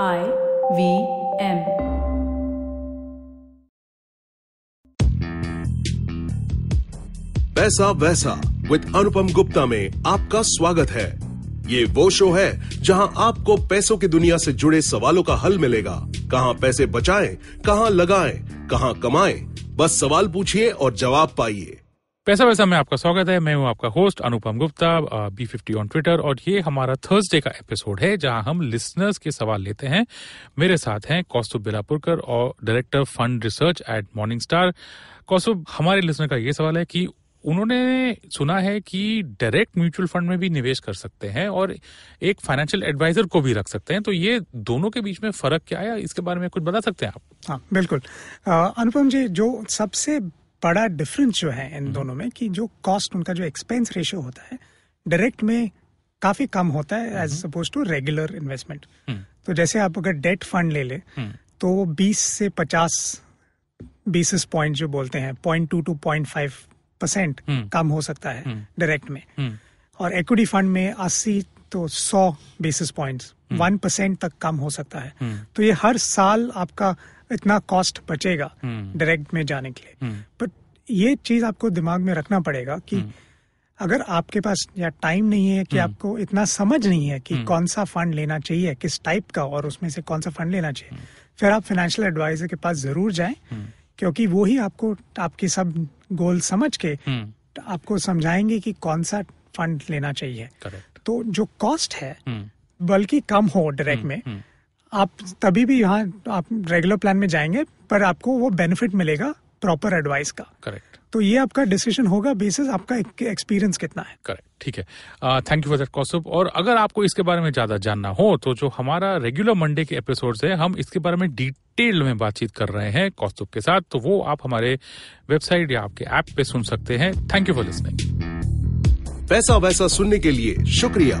I V M पैसा वैसा with अनुपम गुप्ता में आपका स्वागत है। ये वो शो है जहाँ आपको पैसों की दुनिया से जुड़े सवालों का हल मिलेगा। कहाँ पैसे बचाएँ, कहाँ लगाएँ, कहाँ कमाएँ, बस सवाल पूछिए और जवाब पाइए। पैसा वैसा में आपका स्वागत है। मैं हूँ आपका host Anupam Gupta B fifty on Twitter और ये हमारा थर्सडे का एपिसोड है, जहाँ हम लिसनर्स के सवाल लेते हैं। मेरे साथ हैं कौस्तुभ बिलापुरकर और director fund research at Morningstar Kaustubh, हमारे लिसनर का ये सवाल है कि उन्होंने सुना है कि डायरेक्ट म्यूचुअल फंड में भी निवेश कर सकते हैं और एक फाइनेंशियल एडवाइजर को भी रख सकते हैं। तो ये दोनों के बीच में फ़र्क क्या है? इसके बारे में कुछ बता सकते हैं आप? हाँ बिल्कुल। अनुपम जी, जो सबसे बड़ा डिफरेंस जो है इन दोनों में कि जो कॉस्ट उनका जो एक्सपेंस रेशियो होता है डायरेक्ट में काफ़ी कम होता है as suppose to regular investment तो जैसे आप अगर डेट फंड ले ले तो 20 से 50 बेसिस पॉइंट जो बोलते हैं point two to point five percent कम हो सकता है डायरेक्ट में। और इक्विटी फंड में 80 तो 100 बेसिस पॉइंट्स वन परसेंट तक कम हो सकता है। तो ये हर साल आपका इतना कॉस्ट बचेगा डायरेक्ट में जाने के लिए। बट ये चीज़ आपको दिमाग में रखना पड़ेगा कि अगर आपके पास या टाइम नहीं है कि आपको इतना समझ नहीं है कि कौन सा फंड लेना चाहिए किस टाइप का और उसमें से कौन सा फंड लेना चाहिए फिर आप फाइनेंशियल एडवाइजर के पास ज़रूर जाएँ क्योंकि वो ही आपको आपके सब गोल समझ के आपको समझाएँगे कि कौन सा फंड लेना चाहिए। तो जो कॉस्ट है बल्कि कम हो डायरेक्ट में आप तभी भी यहाँ आप रेगुलर प्लान में जाएँगे पर आपको वो बेनिफिट मिलेगा प्रॉपर एडवाइस का। करेक्ट तो ये आपका डिसीज़न होगा बेसिस आपका एक्सपीरियंस कितना है। करेक्ट ठीक है। Thank you for that Kaustubh और अगर आपको इसके बारे में ज़्यादा जानना हो तो जो हमारा रेगुलर मंडे के एपिसोड है हम इसके बारे में डिटेल में बातचीत कर रहे हैं कौस्तुभ के साथ तो वो आप हमारे वेबसाइट या आपके ऐप पे सुन सकते हैं। थैंक यू फॉर लिसनिंग पैसा वैसा सुनने के लिए शुक्रिया।